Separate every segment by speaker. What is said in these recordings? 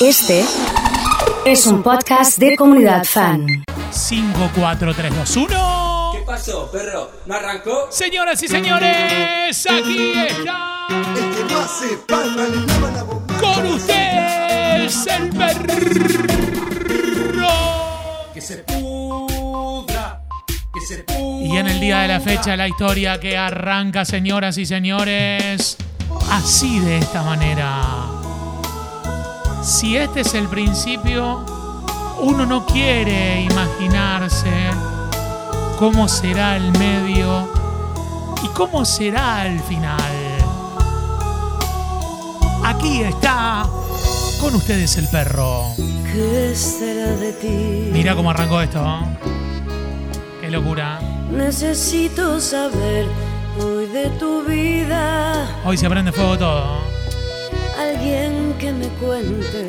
Speaker 1: Este es un podcast de comunidad fan.
Speaker 2: 5, 4, 3, 2, 1.
Speaker 3: ¿Qué pasó, perro? ¿No arrancó?
Speaker 2: Señoras y señores, aquí está
Speaker 4: El que no hace palma le lava la bomba.
Speaker 2: con ustedes el perro.
Speaker 3: Que se pudra. Que se pudra.
Speaker 2: Y en el día de la fecha, la historia que arranca, señoras y señores, así de esta manera. Si este es el principio, uno no quiere imaginarse cómo será el medio y cómo será el final. Aquí está con ustedes el perro.
Speaker 5: ¿Qué será de ti?
Speaker 2: Mira cómo arrancó esto. Qué locura.
Speaker 5: Necesito saber hoy de tu vida.
Speaker 2: Hoy se prende fuego todo.
Speaker 5: Alguien que me cuente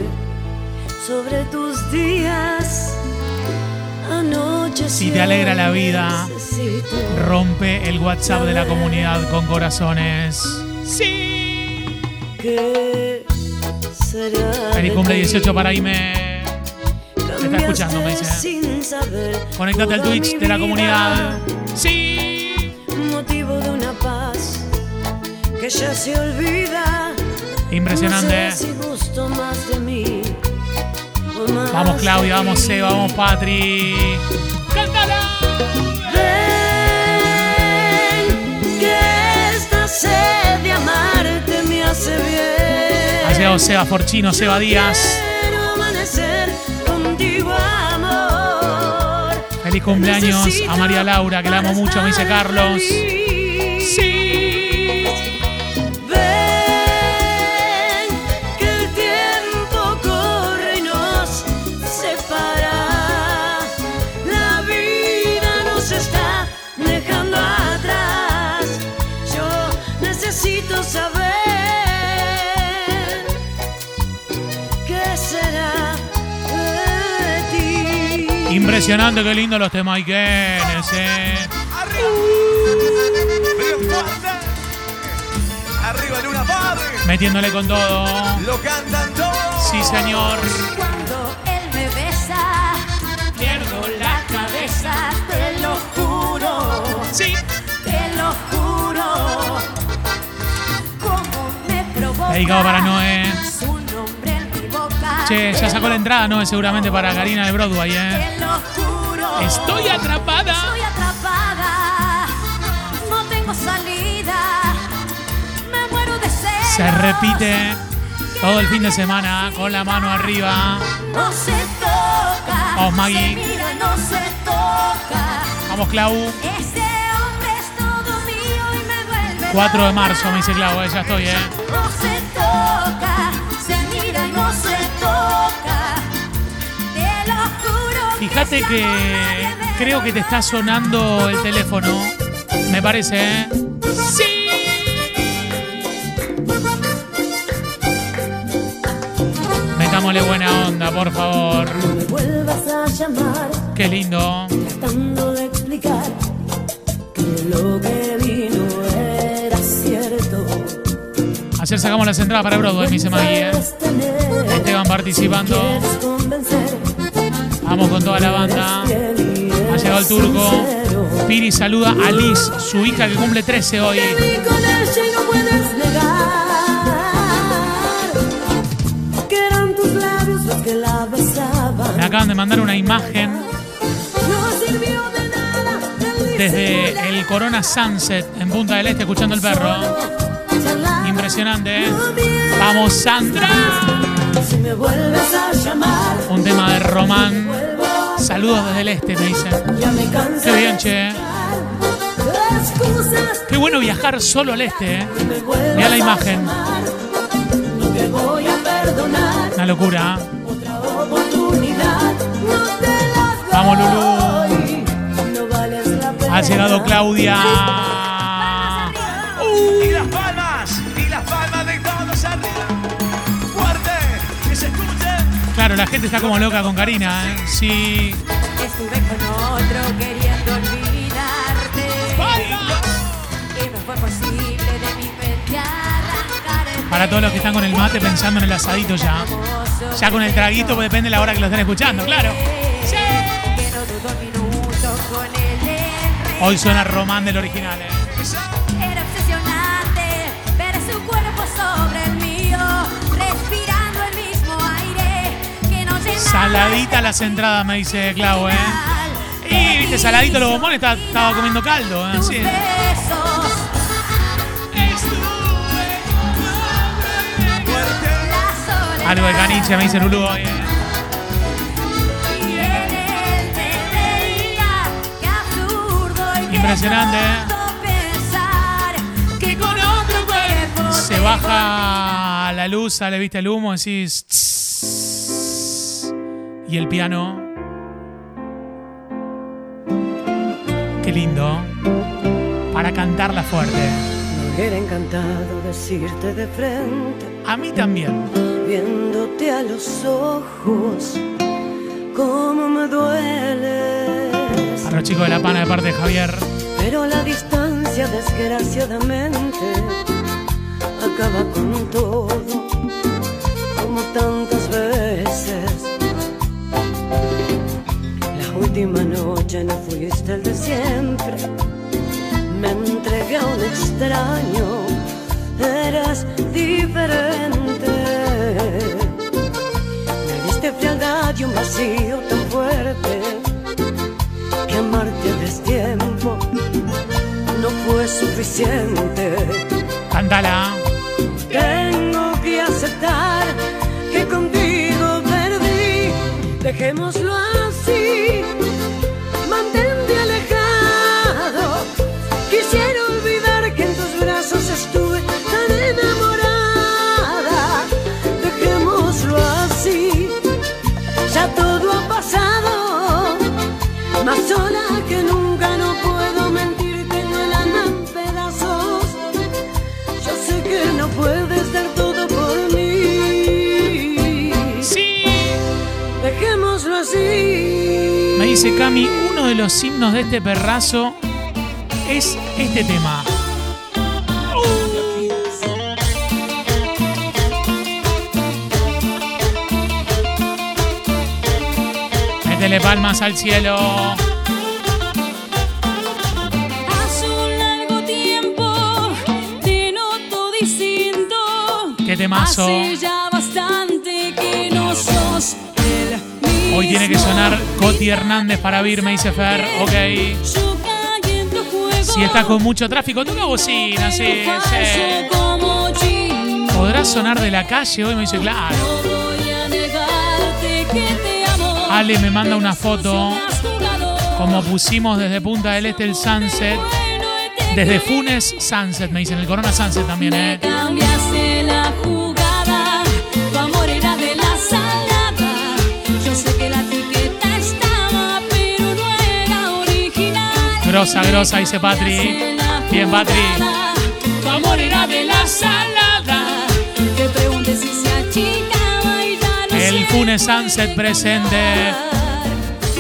Speaker 5: sobre tus días. Anoche
Speaker 2: Si te alegra la vida,
Speaker 5: necesito
Speaker 2: Rompe el WhatsApp de la comunidad con corazones. Sí.
Speaker 5: ¿Qué será
Speaker 2: Feliz cumple
Speaker 5: ti?
Speaker 2: 18 para Ime. está escuchando, me dice. Conectate al Twitch de la comunidad. Sí.
Speaker 5: motivo de una paz que ya se olvida.
Speaker 2: Impresionante.
Speaker 5: No sé si gusto más de mí o más
Speaker 2: Vamos Claudia, vamos. Seba, vamos Patri. ¡Cántala!
Speaker 5: Ven, que esta sed de amarte me hace bien.
Speaker 2: Ha llegado Seba Forchino, Seba Díaz. Feliz cumpleaños a María Laura, que la amo mucho, me dice Carlos. Impresionante, qué lindo los temas Ikenes, eh.
Speaker 4: Fuerte. Arriba Luna Padre.
Speaker 2: Metiéndole con todo.
Speaker 4: Lo cantan todos.
Speaker 2: Sí, señor.
Speaker 6: Cuando él me besa, pierdo la cabeza, te lo juro,
Speaker 2: Sí.
Speaker 6: te lo juro. Como me provoca
Speaker 2: Dedicado para Noé. Che, ya sacó la entrada, ¿no? Seguramente para Karina de Broadway, ¿eh? Estoy atrapada.
Speaker 6: Estoy atrapada. No tengo salida. Me muero de sed.
Speaker 2: Se repite todo el fin de semana con la mano arriba.
Speaker 6: No se toca.
Speaker 2: Vamos, Maggie.
Speaker 6: Mira, no se toca.
Speaker 2: Vamos, Clau.
Speaker 6: Ese hombre es todo mío y me vuelve
Speaker 2: 4 de marzo, me dice Clau, eh, ya estoy, ¿eh? Fíjate que creo que te está sonando el teléfono. Me parece, ¿eh? ¡Sí! Metámosle buena onda, por favor.
Speaker 5: Me vuelvas a llamar
Speaker 2: Qué lindo.
Speaker 5: tratando de explicar que lo que vino era cierto.
Speaker 2: Ayer sacamos las entradas para Broadway, ¿eh?
Speaker 5: Puedes tener,
Speaker 2: Esteban participando. Vamos con toda la banda. Ha llegado el turco. Piri saluda a Liz, su hija que cumple 13 hoy. Me acaban de mandar una imagen desde el Corona Sunset en Punta del Este escuchando el perro. Impresionante, ¿eh? Vamos, Sandra. Un tema de Román. Saludos desde el este, me dicen. Qué bien, che.
Speaker 5: Excusas,
Speaker 2: Qué bueno viajar solo al este, ¿eh? Mira la imagen. Una locura. ¿eh? Vamos,
Speaker 5: pena.
Speaker 2: Ha llegado Claudia. Claro, la gente está como loca con Karina, ¿eh? Sí.
Speaker 6: Estuve con otro queriendo olvidarte. Y no fue posible de mi mente arrancar el
Speaker 2: Para todos los que están con el mate pensando en el asadito ya. Ya con el traguito pues, depende de la hora que lo estén escuchando, claro. Sí. Hoy suena Román del original, ¿eh? Saladita las entradas, me dice Clau, ¿eh? Y, viste, saladito los bombones, estaba, comiendo caldo, ¿eh?
Speaker 6: tus
Speaker 2: Sí.
Speaker 6: besos, la soledad.
Speaker 2: Algo de caniche, me dice Lulú ¿eh? Impresionante, ¿eh? Se baja la luz, sale, viste el humo, decís. Y el piano. Qué lindo. Para cantarla fuerte.
Speaker 5: Me hubiera encantado decirte de frente,
Speaker 2: A mí también.
Speaker 5: viéndote a los ojos, cómo me dueles.
Speaker 2: A los chicos de la pana de parte de Javier.
Speaker 5: Pero la distancia, desgraciadamente, acaba con todo, como tantas veces. Última noche no fuiste el de siempre, me entregué a un extraño, eras diferente. Me diste frialdad y un vacío tan fuerte que amarte a destiempo no fue suficiente.
Speaker 2: Cántala.
Speaker 5: No puedes dar todo por mí.
Speaker 2: Sí.
Speaker 5: Dejémoslo así.
Speaker 2: Me dice Cami, uno de los himnos de este perrazo es este tema. Métele palmas al cielo.
Speaker 7: El mismo.
Speaker 2: Hoy tiene que sonar Coti Hernández para vir, me dice Fer. Ok. Si estás con mucho tráfico, toca bocina, sí, sí. ¿Podrás sonar de la calle hoy? Me dice, claro. Ale me manda una foto, como pusimos desde Punta del Este el Sunset. Desde. Funes, Sunset, me dicen. El Corona Sunset también, ¿eh?
Speaker 7: cambiaste la jugada, tu amor era de la salada. Yo sé que la etiqueta estaba, pero no era original.
Speaker 2: Grosa, grosa, dice Patri. Bien, Patri.
Speaker 7: Tu amor era de la salada. Te pregunté si se achicaba y ya no
Speaker 2: El Funes Sunset presente.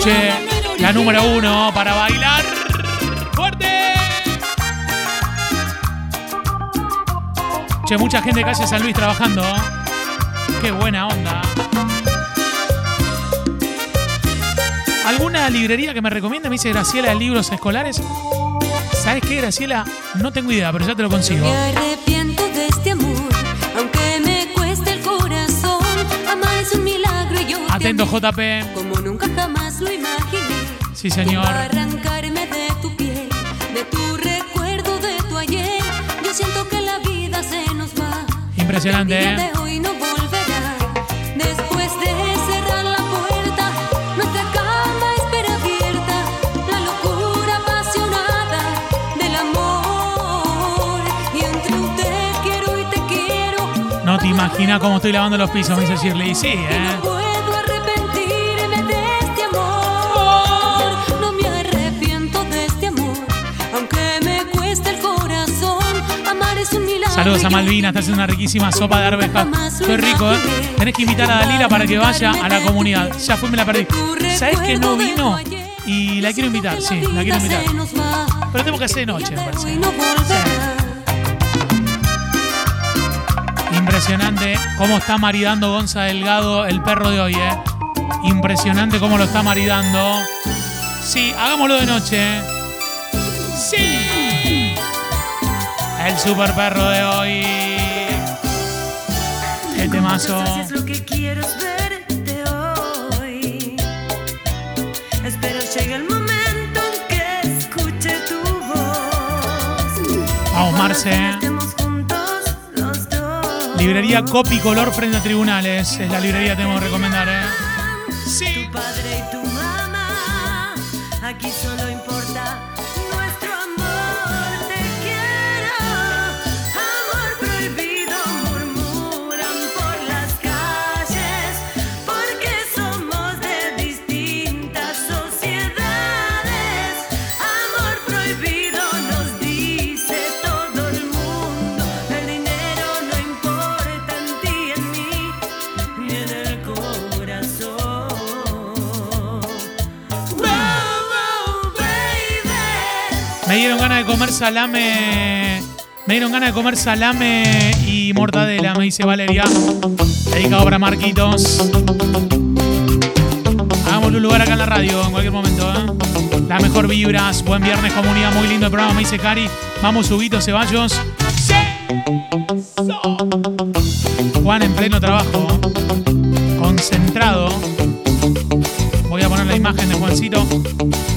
Speaker 2: Che, la número uno para bailar. Che, mucha gente de calle San Luis trabajando. Qué buena onda. ¿Alguna librería que me recomiende? Me dice Graciela de libros escolares. ¿Sabes qué, Graciela? No tengo idea, pero ya te lo consigo.
Speaker 7: Me arrepiento de este amor, aunque me cueste el corazón. Amar es un milagro y yo te
Speaker 2: Atento, JP.
Speaker 7: como nunca jamás lo imaginé.
Speaker 2: Sí, señor.
Speaker 7: Arrancarme Y entre un te quiero y te quiero.
Speaker 2: No te imaginas cómo estoy lavando los pisos, me dice Shirley. Sí, ¿eh? Saludos a Malvina, está haciendo una riquísima sopa de arvejas. Qué rico, ¿eh? Tenés que invitar a Dalila para que vaya a la comunidad. Ya fue, me la perdí. ¿Sabés que no vino? Y la quiero invitar, sí, la quiero invitar. Pero tengo que hacer de noche, me parece. Impresionante cómo está maridando Gonza Delgado, el perro de hoy, ¿eh? Impresionante cómo lo está maridando. Sí, hagámoslo de noche. Sí. El super perro de hoy. Qué temazo.
Speaker 5: Si es lo que quiero es verte hoy. Espero llegue el momento en que escuche tu voz.
Speaker 2: Vamos, Marce.
Speaker 5: Dos.
Speaker 2: Librería Copy Color frente a tribunales. Es la librería que tenemos que recomendar, ¿eh? Comer salame. Me dieron ganas de comer salame y mortadela, me dice Valeria. Dedicado para Marquitos. Hagámosle un lugar acá en la radio en cualquier momento, ¿eh? La mejor vibras. Buen viernes, comunidad. Muy lindo el programa, me dice Cari. Vamos, Huguito Ceballos. Juan en pleno trabajo. Concentrado. Voy a poner la imagen de Juancito.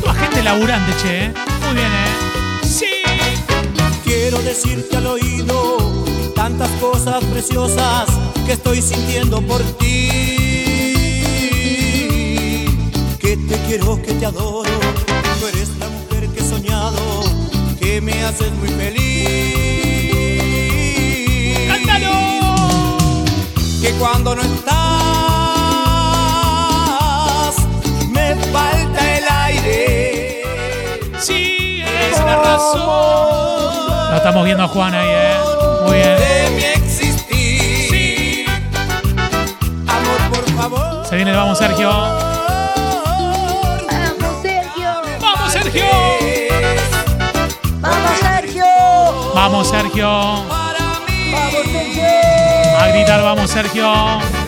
Speaker 2: Toda gente laburante, che. ¿eh? Muy bien, ¿eh?
Speaker 8: Quiero decirte al oído tantas cosas preciosas que estoy sintiendo por ti. Que te quiero, que te adoro. Tú eres la mujer que he soñado, que me haces muy feliz.
Speaker 2: ¡Cántalo!
Speaker 8: Que cuando no estás, me falta el aire.
Speaker 2: Sí, es la razón. Lo estamos viendo a Juan ahí, ¿eh? Muy bien.
Speaker 8: de mi existir.
Speaker 2: Sí.
Speaker 8: Amor, por favor.
Speaker 2: Se viene el Vamos Sergio.
Speaker 9: Vamos, Sergio.
Speaker 2: ¡Vamos, Sergio!
Speaker 9: Vamos, Sergio.
Speaker 2: ¡Vamos, Sergio!
Speaker 8: Para mí.
Speaker 9: Vamos, Sergio.
Speaker 2: A gritar, vamos, Sergio.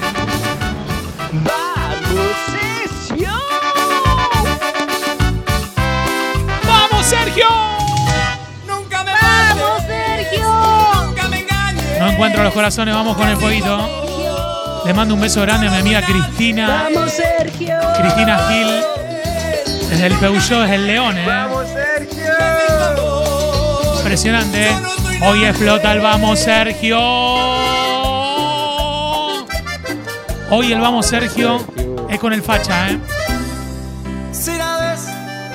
Speaker 2: Encuentro los corazones, vamos con el fueguito. Le mando un beso grande a mi amiga Cristina.
Speaker 9: Vamos, Sergio.
Speaker 2: Cristina Gil. Desde el Peugeot, desde el León, ¿eh? Impresionante. ¿eh? Hoy explota el Vamos Sergio. Hoy el Vamos Sergio es con el Facha, ¿eh?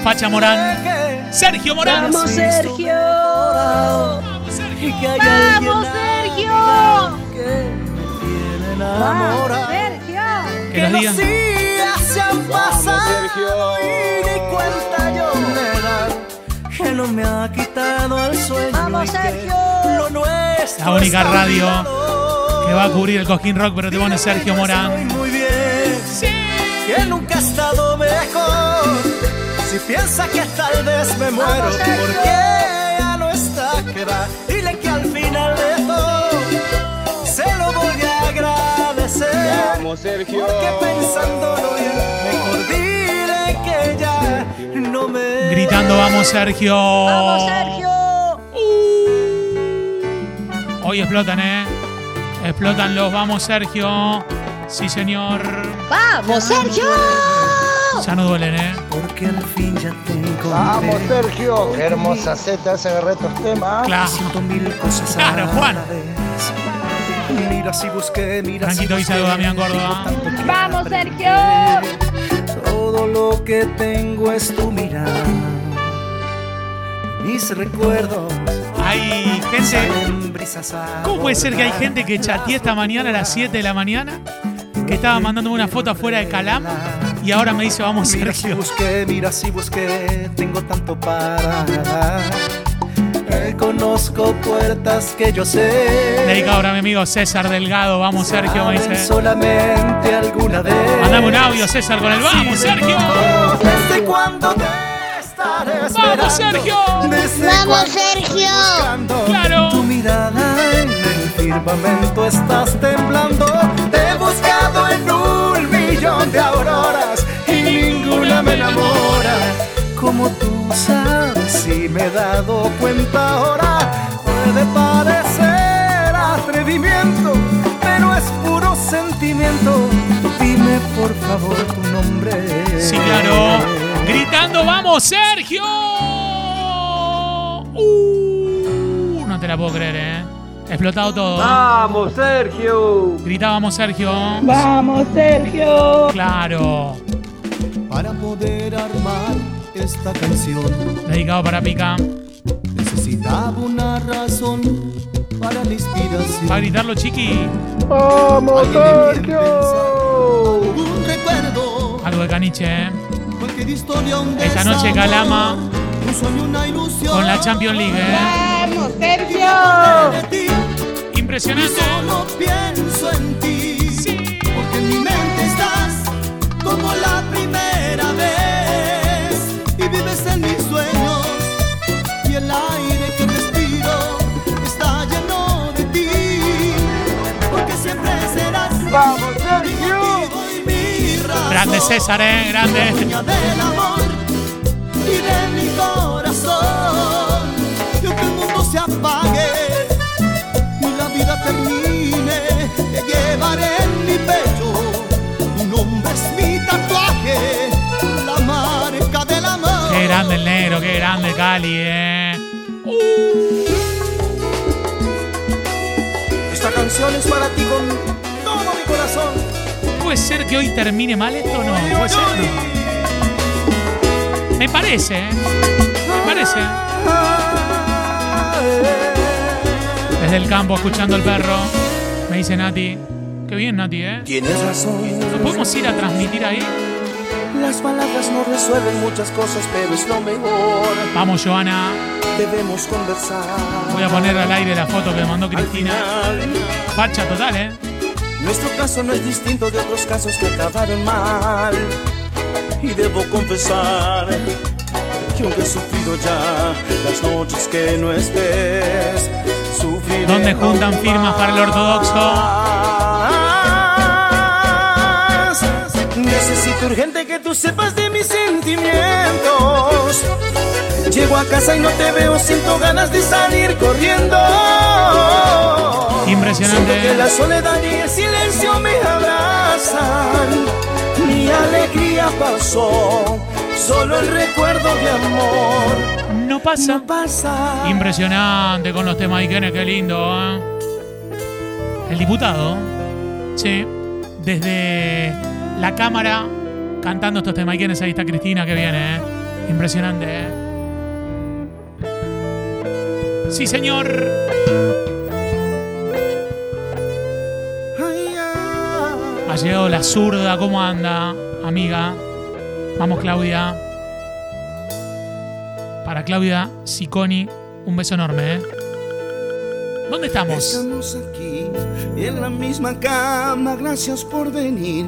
Speaker 2: Facha Morán. Sergio Morán.
Speaker 9: Vamos, Sergio.
Speaker 2: Vamos, Sergio.
Speaker 9: Vamos, Sergio. Vamos,
Speaker 8: enamorado.
Speaker 9: Sergio.
Speaker 2: Que los días.
Speaker 8: Se han pasado y ni cuenta yo me da que no me ha quitado el sueño
Speaker 9: Vamos, Sergio.
Speaker 8: lo nuestro
Speaker 2: La única radio. Que va a cubrir el Cosquín Rock, pero te pone Sergio Morán.
Speaker 8: muy bien que nunca ha estado mejor si piensa que tal vez me muero porque ya no está que va dile que al final de
Speaker 10: Vamos, Sergio.
Speaker 8: porque pensándolo bien mejor dile que ya no me
Speaker 2: Gritando, vamos Sergio.
Speaker 9: Vamos, Sergio.
Speaker 2: Hoy explotan, ¿eh? Explotan los vamos Sergio. Sí, señor.
Speaker 9: Vamos, Sergio.
Speaker 2: Ya no duelen, ¿eh?
Speaker 8: porque al fin ya te encontré
Speaker 10: Vamos, Sergio. Qué hermosa seta ese agarré estos temas.
Speaker 2: Claro.
Speaker 8: Siento mil cosas
Speaker 2: Claro,
Speaker 8: a
Speaker 2: Juan.
Speaker 8: la vez. Mira si busqué, mira si
Speaker 2: Franquito dice
Speaker 8: busqué,
Speaker 2: Damián Córdoba.
Speaker 8: que
Speaker 9: Vamos. Sergio.
Speaker 8: Todo lo que tengo es tu mirada. Mis recuerdos
Speaker 2: Hay gente. ¿Cómo puede ser que hay gente que chateé esta mañana a las 7 de la mañana? Que estaba mandándome una foto afuera de Calam y ahora me dice vamos
Speaker 8: Mira si
Speaker 2: Sergio.
Speaker 8: busqué, mira si busqué, tengo tanto para dar. Reconozco puertas que yo sé.
Speaker 2: Dedicado ahora a mi amigo César Delgado. Vamos Sergio, me dice.
Speaker 8: Solamente alguna vez.
Speaker 2: Mandame un audio, César, con el vamos Sergio.
Speaker 8: ¿Desde cuándo te estaré esperando?
Speaker 2: ¡Vamos, Sergio!
Speaker 8: ¿Desde
Speaker 9: Vamos, Sergio.
Speaker 2: Claro.
Speaker 8: Tu mirada en el firmamento estás temblando. Te he buscado en un millón de auroras y ninguna me enamora. Como tú sabes, si me he dado cuenta ahora, puede parecer atrevimiento, pero es puro sentimiento. Dime por favor tu nombre.
Speaker 2: Sí, claro. Gritando, vamos, Sergio. Uh, no te la puedo creer, ¿eh? Explotado todo.
Speaker 11: ¡Vamos, Sergio!
Speaker 2: Gritábamos, Sergio.
Speaker 9: Vamos, Sergio.
Speaker 2: Claro.
Speaker 8: Para poder armar esta canción,
Speaker 2: Dedicado para Pica.
Speaker 8: necesitaba una razón para la inspiración.
Speaker 2: ¿Va a gritarlo, chiqui?
Speaker 11: ¡Vamos, Sergio!
Speaker 8: Un recuerdo,
Speaker 2: Algo de caniche, ¿eh?
Speaker 8: cualquier historia, un
Speaker 2: Esta noche Calama
Speaker 8: un sueño, una ilusión.
Speaker 2: con la Champions League, ¿eh?
Speaker 9: Vamos, Sergio.
Speaker 2: Impresionante.
Speaker 8: solo pienso en ti.
Speaker 2: Sí.
Speaker 8: Porque en mi mente estás como la primera vez.
Speaker 11: ¡Vamos, Sergio!
Speaker 2: Grande César, ¿eh? Grande.
Speaker 8: Del amor y de mi corazón. Y aunque el mundo se apague y la vida termine, te llevaré en mi pecho. Tu nombre es mi tatuaje, la marca del amor.
Speaker 2: Qué grande el negro, qué grande Cali, ¿eh?
Speaker 8: Esta canción es para ti con.
Speaker 2: ¿Puede ser que hoy termine mal esto o no? ¿Puede ser? No. Me parece, ¿eh? Me parece. Desde el campo escuchando al perro. Me dice Nati. Qué bien, Nati, ¿eh?
Speaker 8: Tienes razón.
Speaker 2: ¿Nos podemos ir a transmitir ahí?
Speaker 8: Las palabras no resuelven muchas cosas, pero es lo mejor.
Speaker 2: Vamos, Joana.
Speaker 8: Debemos conversar.
Speaker 2: Voy a poner al aire la foto que me mandó Cristina. Facha total, ¿eh?
Speaker 8: Nuestro caso no es distinto de otros casos que acabaron mal. Y debo confesar que aunque he sufrido ya las noches que no estés, sufriré
Speaker 2: ¿Dónde juntan firmas para el ortodoxo?
Speaker 8: Necesito urgente que tú sepas de mis sentimientos. Llego a casa y no te veo, siento ganas de salir corriendo.
Speaker 2: Impresionante.
Speaker 8: Siento que la soledad y el silencio me abrazan. Mi alegría pasó, solo el recuerdo de amor
Speaker 2: No pasa.
Speaker 8: no pasa.
Speaker 2: Impresionante con los temas Iquenes, qué lindo, ¿eh? El diputado, sí, desde la cámara cantando estos temas Iquenes, ahí está Cristina que viene, ¿eh? Impresionante, ¿eh? Sí, señor. Ha llegado la zurda, ¿cómo anda, amiga? Vamos, Claudia. Para Claudia Siconi, un beso enorme, ¿eh? ¿Dónde estamos?
Speaker 8: Estamos aquí en la misma cama, gracias por venir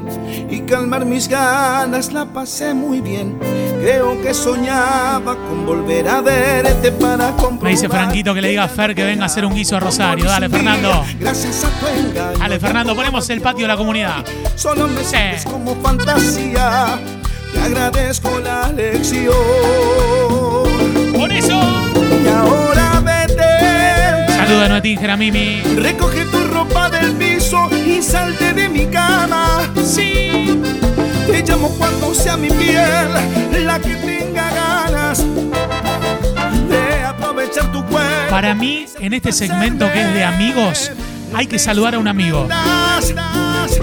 Speaker 8: y calmar mis ganas, la pasé muy bien. Creo que soñaba con volver a verte para comprobar.
Speaker 2: Me dice Franquito que le diga a Fer que venga a hacer un guiso a Rosario. Dale, Fernando.
Speaker 8: Gracias a tu engaño.
Speaker 2: Dale, Fernando, ponemos el patio de la comunidad.
Speaker 8: Solo me sientes como fantasía. Te agradezco la lección.
Speaker 2: Por eso.
Speaker 8: Y ahora
Speaker 2: Saluda a Noetín Mimi.
Speaker 8: Recoge tu ropa del piso y salte de mi cama.
Speaker 2: Sí.
Speaker 8: Te llamo cuando sea mi piel la que tenga ganas de aprovechar tu cuerpo.
Speaker 2: Para mí, en este segmento que es de amigos, hay que saludar a un amigo.
Speaker 8: Das, das,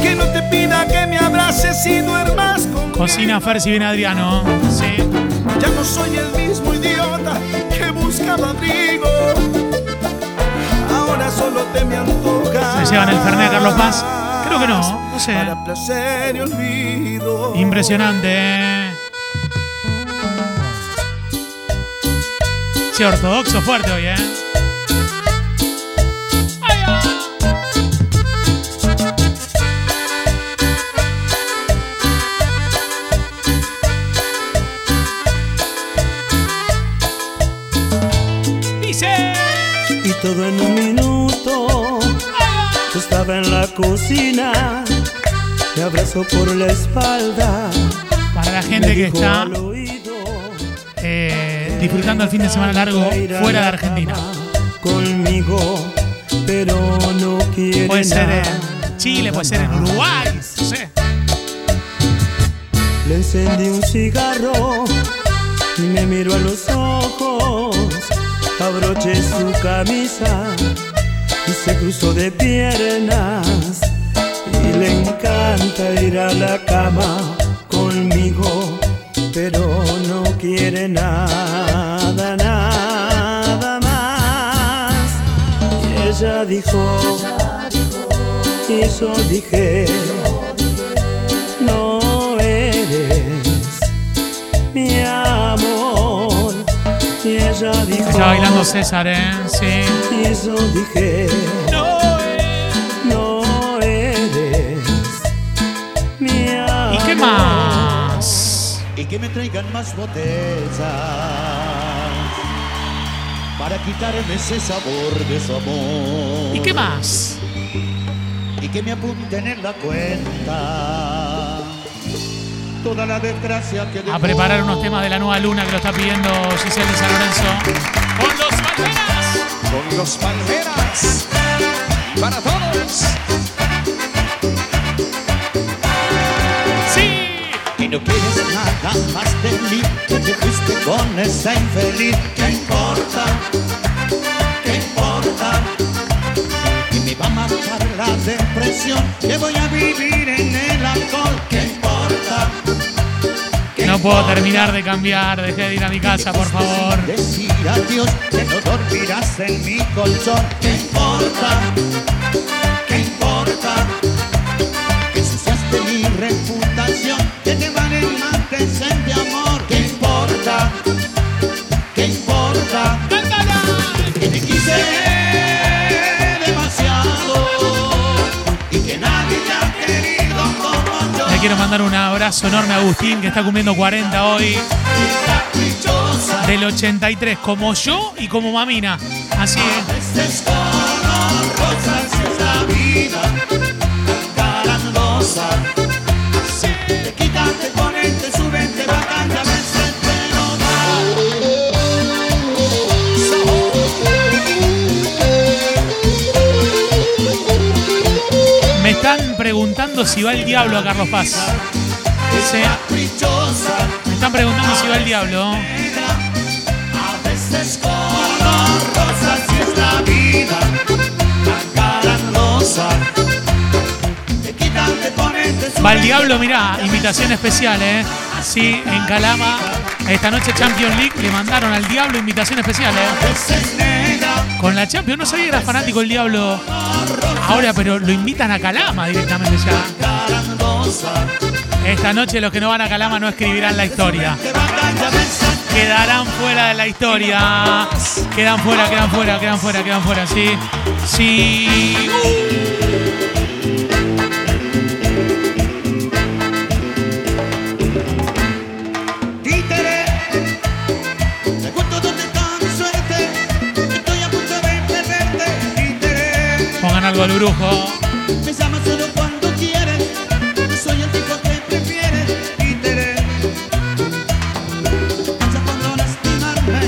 Speaker 8: Que no te pida que me abraces y duermas conmigo.
Speaker 2: Cocina Fer si viene Adriano. Sí.
Speaker 8: Ya no soy el mismo idiota que buscaba abrigo.
Speaker 2: ¿Se llevan el Fernet a Carlos Paz? Creo que no, no sé. Impresionante. Che, ortodoxo fuerte hoy, ¿eh? Dice.
Speaker 8: Y todo en un
Speaker 5: cocina, me abrazó por la espalda.
Speaker 2: Para la gente que está eh, disfrutando el fin de semana largo fuera de Argentina.
Speaker 5: Conmigo, pero no quiere
Speaker 2: Puede ser en Chile, puede ser en Uruguay, no sé.
Speaker 5: Le encendí un cigarro y me miró a los ojos. Abroché su camisa se cruzó de piernas. Y le encanta ir a la cama conmigo, pero no quiere nada, nada más. Y ella dijo, y yo dije,
Speaker 2: Está bailando César, ¿eh? Sí.
Speaker 5: y yo dije, no eres mi amor.
Speaker 2: ¿Y qué más?
Speaker 4: Y que me traigan más botellas para quitarme ese sabor de su amor.
Speaker 2: ¿Y qué más?
Speaker 4: Y que me apunten en la cuenta toda la desgracia que
Speaker 2: A preparar unos temas de la nueva luna que lo está pidiendo Giselle de San Lorenzo. ¡Con los palmeras!
Speaker 4: Con los palmeras para todos.
Speaker 2: ¡Sí!
Speaker 4: Y no quieres nada más de mí, que te fuiste con esa infeliz. ¿Qué importa? ¿Qué importa? Y me va a matar la depresión, que voy a vivir en el alcohol. ¿Qué importa? ¿Qué
Speaker 2: No puedo terminar de cambiar, dejé de ir a mi casa, por favor.
Speaker 4: Decir adiós, que no dormirás en mi colchón. ¿Qué importa? ¿Qué importa? Que ensuciaste mi reputación, que te vale más decente amor.
Speaker 2: Quiero mandar un abrazo enorme a Agustín, que está cumpliendo 40 hoy. Del 83, como yo y como Mamina. Así es. Preguntando si va el diablo a Carlos Paz.
Speaker 4: Caprichosa,
Speaker 2: Me están preguntando si va el diablo. Va el diablo, mirá, invitación especial, ¿eh? Sí, en Calama. Esta noche Champions League le mandaron al diablo invitación especial, ¿eh? Con la Champions, no sabía que era fanático el diablo ahora, pero lo invitan a Calama directamente ya. Esta noche los que no van a Calama no escribirán la historia. Quedarán fuera de la historia. Quedan fuera, quedan fuera, quedan fuera, quedan fuera, sí. Sí. Al brujo.
Speaker 4: me llamas solo cuando quieres. Soy el tipo que prefieres. Títere, piensa cuando lastimarme.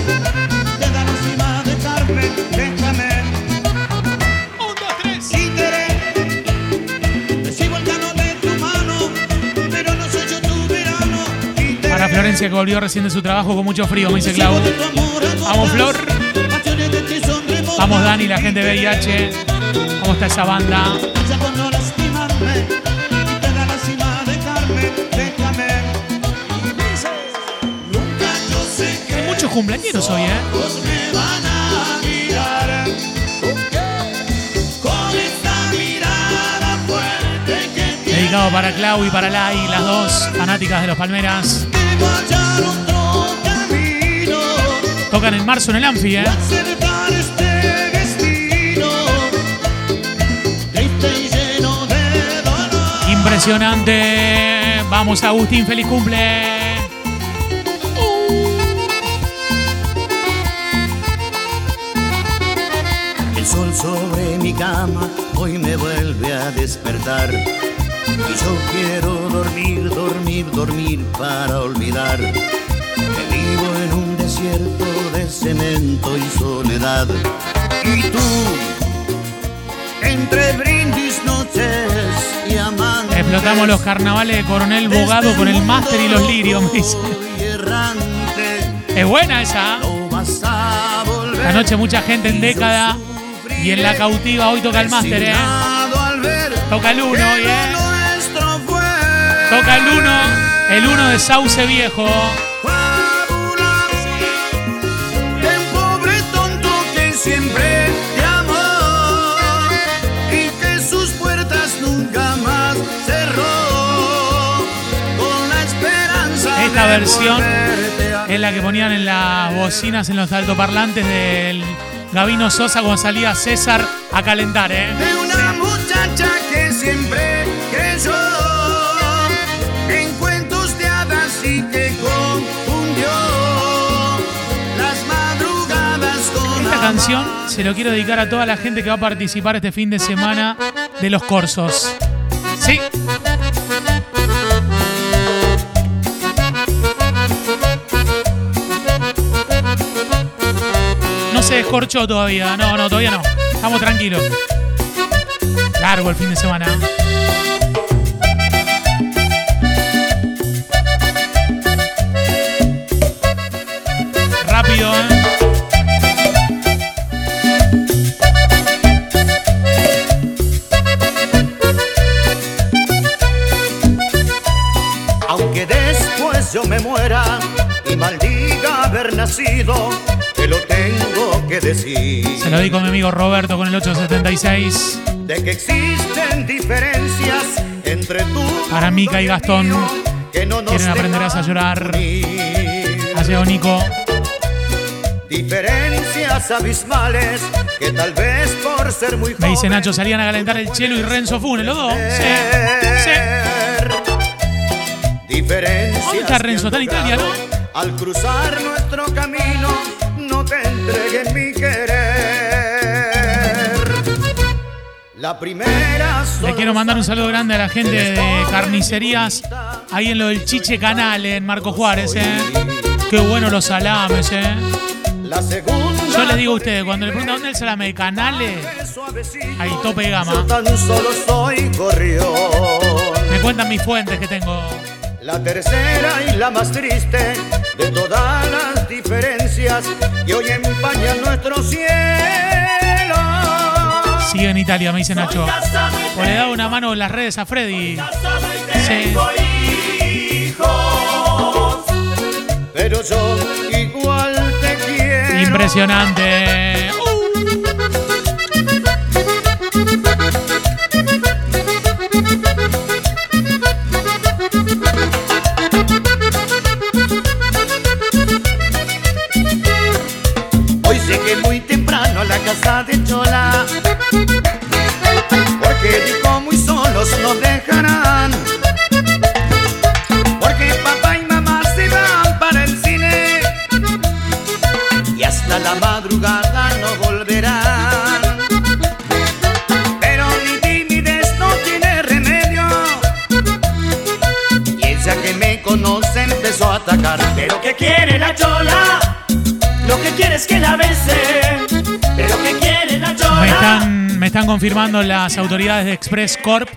Speaker 4: Te da lástima dejarme. Déjame. Un, dos, tres. Títere, recibo el cano de tu mano. Pero no soy yo tu verano. Títere.
Speaker 2: Para Florencia que volvió recién de su trabajo con mucho frío, me dice Clau. Vamos, Flor. Vamos, Dani, la gente de VIH. ¿Cómo está esa banda?
Speaker 4: Ya por no lastimarme y te da lástima dejarme, déjame. Nunca yo sé que
Speaker 2: Hay muchos cumpleaños hoy, ¿eh?
Speaker 4: vos me van a mirar. Con esta mirada fuerte que tiene
Speaker 2: Dedicado para Clau y para Lai, las dos fanáticas de los Palmeras. Tocan en marzo en el Anfi, ¿eh? Impresionante. Vamos, Agustín, feliz cumple.
Speaker 5: El sol sobre mi cama
Speaker 4: hoy me vuelve a despertar. Y yo quiero dormir, dormir, dormir para olvidar que vivo en un desierto de cemento y soledad. Y tú, entre brindis, noches.
Speaker 2: Explotamos los carnavales de Coronel Bogado con el máster y los lirios, me dice. Es buena esa.
Speaker 4: volver.
Speaker 2: La noche mucha gente en década y en la cautiva hoy toca el máster, ¿eh? Toca el uno hoy, ¿eh? Toca el uno, el uno de Sauce Viejo.
Speaker 4: siempre
Speaker 2: Esta versión Es la que ponían en las bocinas, en los altoparlantes del Gabino Sosa cuando salía César a calentar, ¿eh?
Speaker 4: de una muchacha que siempre creyó en cuentos de hadas y que confundió las madrugadas con
Speaker 2: Esta canción se lo quiero dedicar a toda la gente que va a participar este fin de semana de los corsos. Se descorchó todavía. No, no, todavía no. Estamos tranquilos. Largo el fin de semana. Rápido, ¿eh?
Speaker 4: Aunque después yo me muera y maldiga haber nacido,
Speaker 2: Se lo dedico a mi amigo Roberto con el 876.
Speaker 4: De que existen diferencias entre tú
Speaker 2: Para Mica y Gastón.
Speaker 4: que no nos
Speaker 2: Quieren aprenderás a llorar.
Speaker 4: unir.
Speaker 2: Ha llegado Nico.
Speaker 4: Diferencias abismales que tal vez por ser muy
Speaker 2: Me dice Nacho, salían a calentar el Chelo y Renzo Funes, los dos. Sí. Sí.
Speaker 4: Diferencias
Speaker 2: ¿Dónde está Renzo? Está en Italia,
Speaker 4: logrado Al cruzar nuestro camino, no te entreguen La primera
Speaker 2: Le quiero mandar un saludo grande a la gente de carnicerías ahí en lo del Chiche Canal en Marco Juárez, ¿eh? Qué bueno los salames, ¿eh?
Speaker 4: La segunda
Speaker 2: Yo les digo a ustedes, cuando le preguntan dónde es el salame de Canales, ahí tope de gama. Me cuentan mis fuentes que tengo.
Speaker 4: La tercera y la más triste de todas las diferencias que hoy empañan nuestro cielo.
Speaker 2: Sigue en Italia, me dice Nacho. O le da una mano en las redes a Freddy. Sí.
Speaker 4: Pero yo igual te quiero.
Speaker 2: Impresionante.
Speaker 4: Hoy llegué muy temprano a la casa de nos dejarán. Porque papá y mamá se van para el cine. Y hasta la madrugada no volverán. Pero mi timidez no tiene remedio. Y ella que me conoce empezó a atacar. Pero que quiere la chola. Lo que quiere es que la bese. Pero que quiere la chola.
Speaker 2: Me están, me están confirmando las autoridades de Express Corp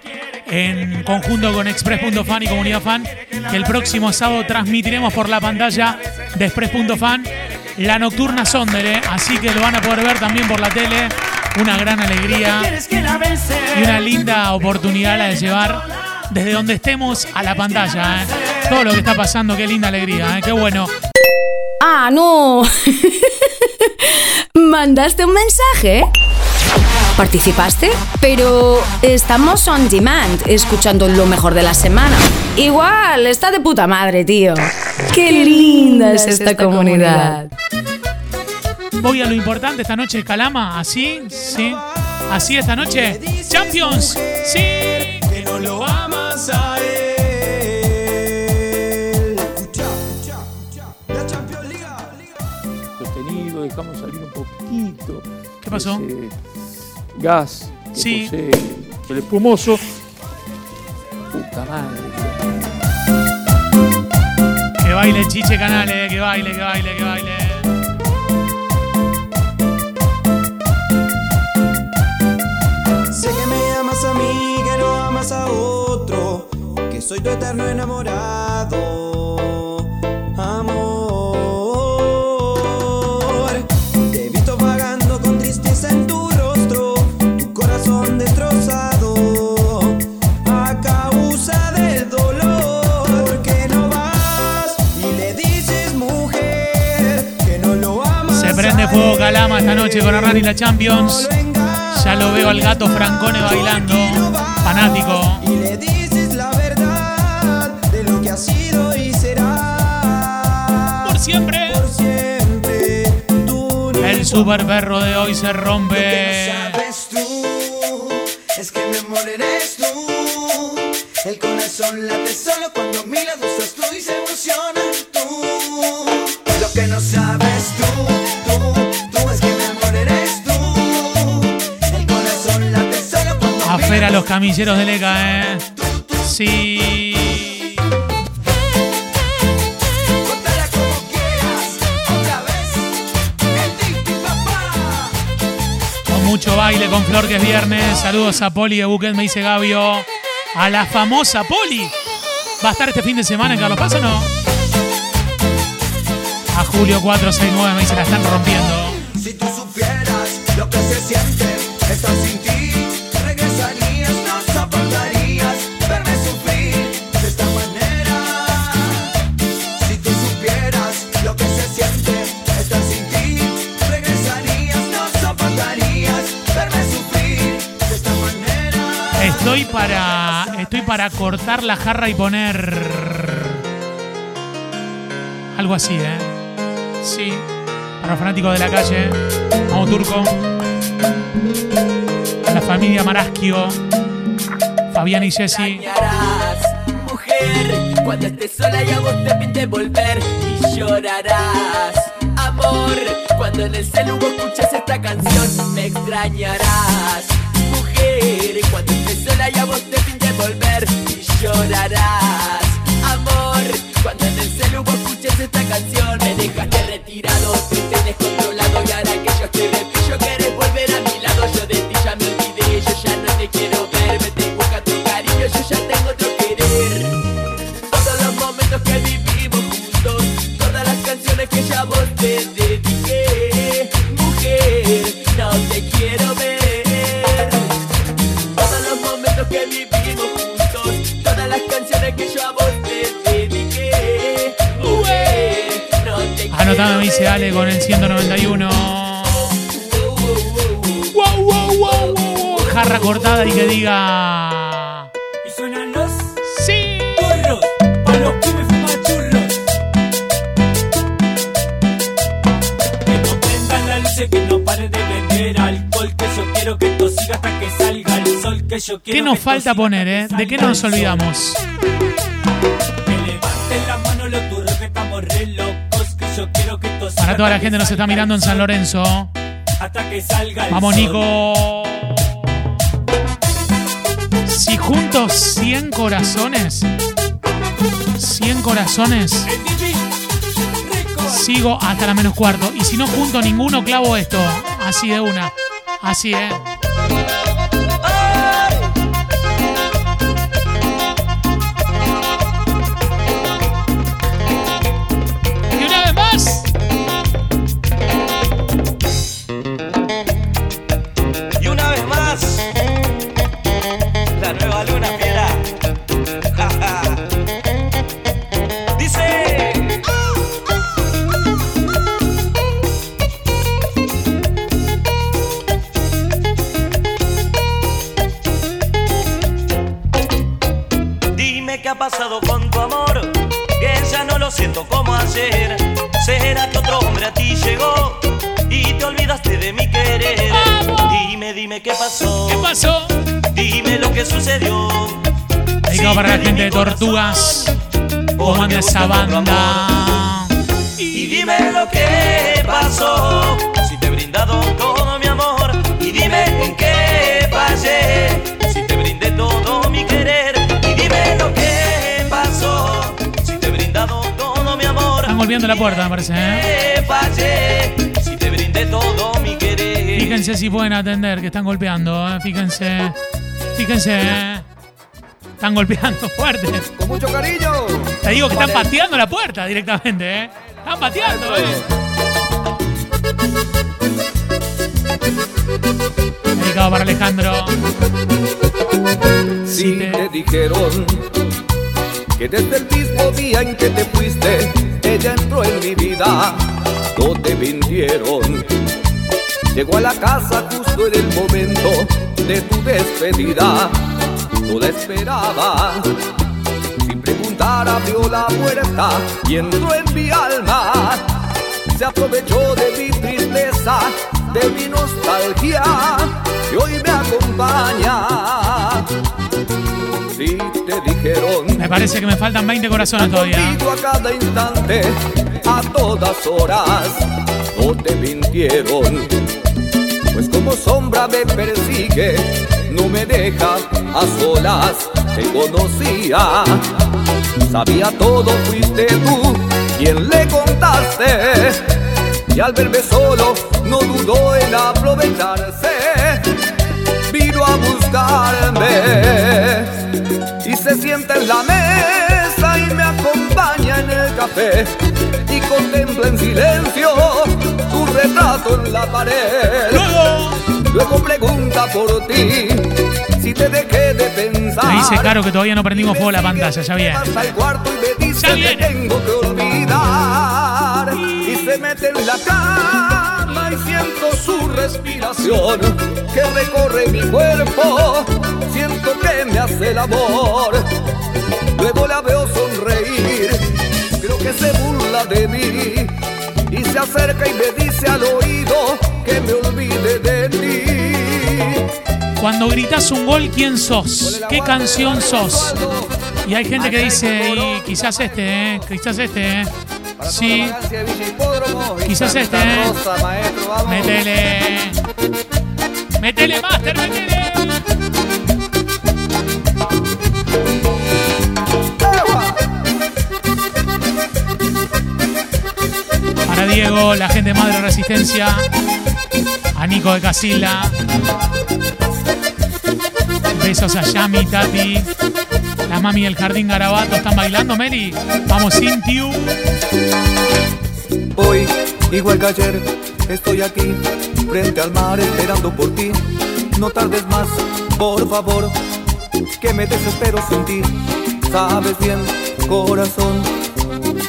Speaker 2: en conjunto con Express.fan y Comunidad Fan que el próximo sábado transmitiremos por la pantalla de Express.fan la nocturna Sonder, ¿eh? así que lo van a poder ver también por la tele. Una gran alegría y una linda oportunidad la de llevar desde donde estemos a la pantalla. ¿eh? Todo lo que está pasando, qué linda alegría, ¿eh? qué bueno.
Speaker 1: Ah, no. ¿Mandaste un mensaje? ¿Participaste? Pero estamos on demand, escuchando lo mejor de la semana. Igual, está de puta madre, tío. Qué linda es esta comunidad.
Speaker 2: Voy a lo importante esta noche, Calama. Así, sí. Así esta noche. Champions, sí.
Speaker 3: que no lo amas a él. La Champions League.
Speaker 11: Sostenido, dejamos salir un poquito.
Speaker 2: ¿Qué pasó?
Speaker 11: ese gas
Speaker 2: Sí.
Speaker 12: Puse el espumoso. Puta madre.
Speaker 2: Que baile Chiche Canales, que baile, que baile, que baile.
Speaker 8: Sé que me amas a mí, que no amas a otro, que soy tu eterno enamorado.
Speaker 2: Prende fuego Calama esta noche con Arrani la Champions. Ya lo veo al gato Francone bailando. Fanático.
Speaker 8: Y le dices la verdad de lo que ha sido y será.
Speaker 2: Por siempre.
Speaker 8: Por siempre. No
Speaker 2: El super perro de hoy se rompe.
Speaker 8: sabes tú. Es que mi amor eres tú. El corazón late solo cuando a mi lado estás tú y se emociona tú. Lo que no sabes
Speaker 2: los camilleros de Leca, eh. Sí. Con mucho baile, con Flor que es viernes. Saludos a Poli de Buquet, me dice Gabio. A la famosa Poli. ¿Va a estar este fin de semana en Carlos Paz o no? A Julio 469 me dice, la están rompiendo.
Speaker 8: Si tú supieras lo que se siente estar sin
Speaker 2: para. Estoy para cortar la jarra y poner. Algo así, ¿eh? Sí. Para los fanáticos de la calle. Vamos, turco. A la familia Maraschio. Fabián y Jessy.
Speaker 13: mujer, cuando estés sola y a vos te pinte volver y llorarás, amor, cuando en el celu escuches esta canción me extrañarás, cuando estés sola y a vos te pinte volver y llorarás, amor, cuando en el celu vos escuches esta canción me dejaste retirado,
Speaker 2: dice Ale con el 191. Wow, wow, wow. Jarra cortada y que diga.
Speaker 13: Y suenan los
Speaker 2: Sí.
Speaker 13: los fuman churros. Que no prendan la luz, que no paren de beber alcohol. Que yo quiero que esto siga hasta que salga el sol. Que yo quiero
Speaker 2: ¿Qué nos
Speaker 13: que
Speaker 2: falta poner, eh? ¿De qué nos
Speaker 13: sol.
Speaker 2: Para toda la gente
Speaker 13: que
Speaker 2: nos está mirando en San. Lorenzo.
Speaker 13: Hasta que salga el
Speaker 2: Vamos. Nico. Si juntos 100 corazones, 100 corazones, sigo hasta la menos cuarto. Y si no junto ninguno, clavo esto. Así de una. Así, ¿eh? Para la gente de Tortugas. ¿Cómo anda esa banda?
Speaker 14: Y dime lo que pasó. Si te he brindado todo mi amor. Y dime en qué fallé.
Speaker 15: todo mi querer. Y dime lo que pasó. Si te he brindado todo mi amor.
Speaker 2: Están golpeando la puerta, me parece, ¿eh?
Speaker 15: Fallé. Si te brindé todo mi querer.
Speaker 2: Fíjense si pueden atender, que están golpeando, ¿eh? Fíjense. Fíjense, ¿eh? Están golpeando fuerte.
Speaker 8: Con mucho cariño.
Speaker 2: Te digo que están pateando la puerta directamente, ¿eh? Están pateando, ¿eh? Dedicado para Alejandro.
Speaker 16: Si te dijeron que desde el mismo día en que te fuiste, ella entró en mi vida, no te mintieron. Llegó a la casa justo en el momento de tu despedida, no la esperaba. Sin preguntar abrió la puerta y entró en mi alma. Se aprovechó de mi tristeza, de mi nostalgia, que hoy me acompaña. Si te dijeron
Speaker 2: Me parece que me faltan 20 corazones todavía.
Speaker 16: a cada instante, a todas horas, no te mintieron. Pues como sombra me persigue, no me deja a solas, te conocía. Sabía todo, fuiste tú quien le contaste. Y al verme solo, no dudó en aprovecharse. Vino a buscarme y se sienta en la mesa y me acompaña en el café y contempla en silencio tu retrato en la pared. Pregunta por ti si te dejé de pensar.
Speaker 2: Me dice Caro que todavía no prendimos fuego la pantalla, ya.
Speaker 16: Pasa al cuarto y me dice que tengo que olvidar y se mete en la cama y siento su respiración que recorre mi cuerpo. Siento que me hace el amor. Luego la veo sonreír creo que se burla de mí. Y se acerca y me dice al oído que me ti
Speaker 2: Cuando gritas un gol, ¿quién sos? ¿Qué canción sos? Y hay gente que dice, y quizás este, ¿eh? Quizás este, ¿eh? Sí. Quizás este, ¿eh? Métele. Métele, Master, métele. Para Diego, la gente de Madre Resistencia. A Nico de Casilla. Besos a Yami, Tati. La mami del jardín Garabato están bailando, Meli. Vamos, Cintiu.
Speaker 16: Hoy, igual que ayer, estoy aquí, frente al mar, esperando por ti. No tardes más, por favor, que me desespero sin ti. Sabes bien, corazón,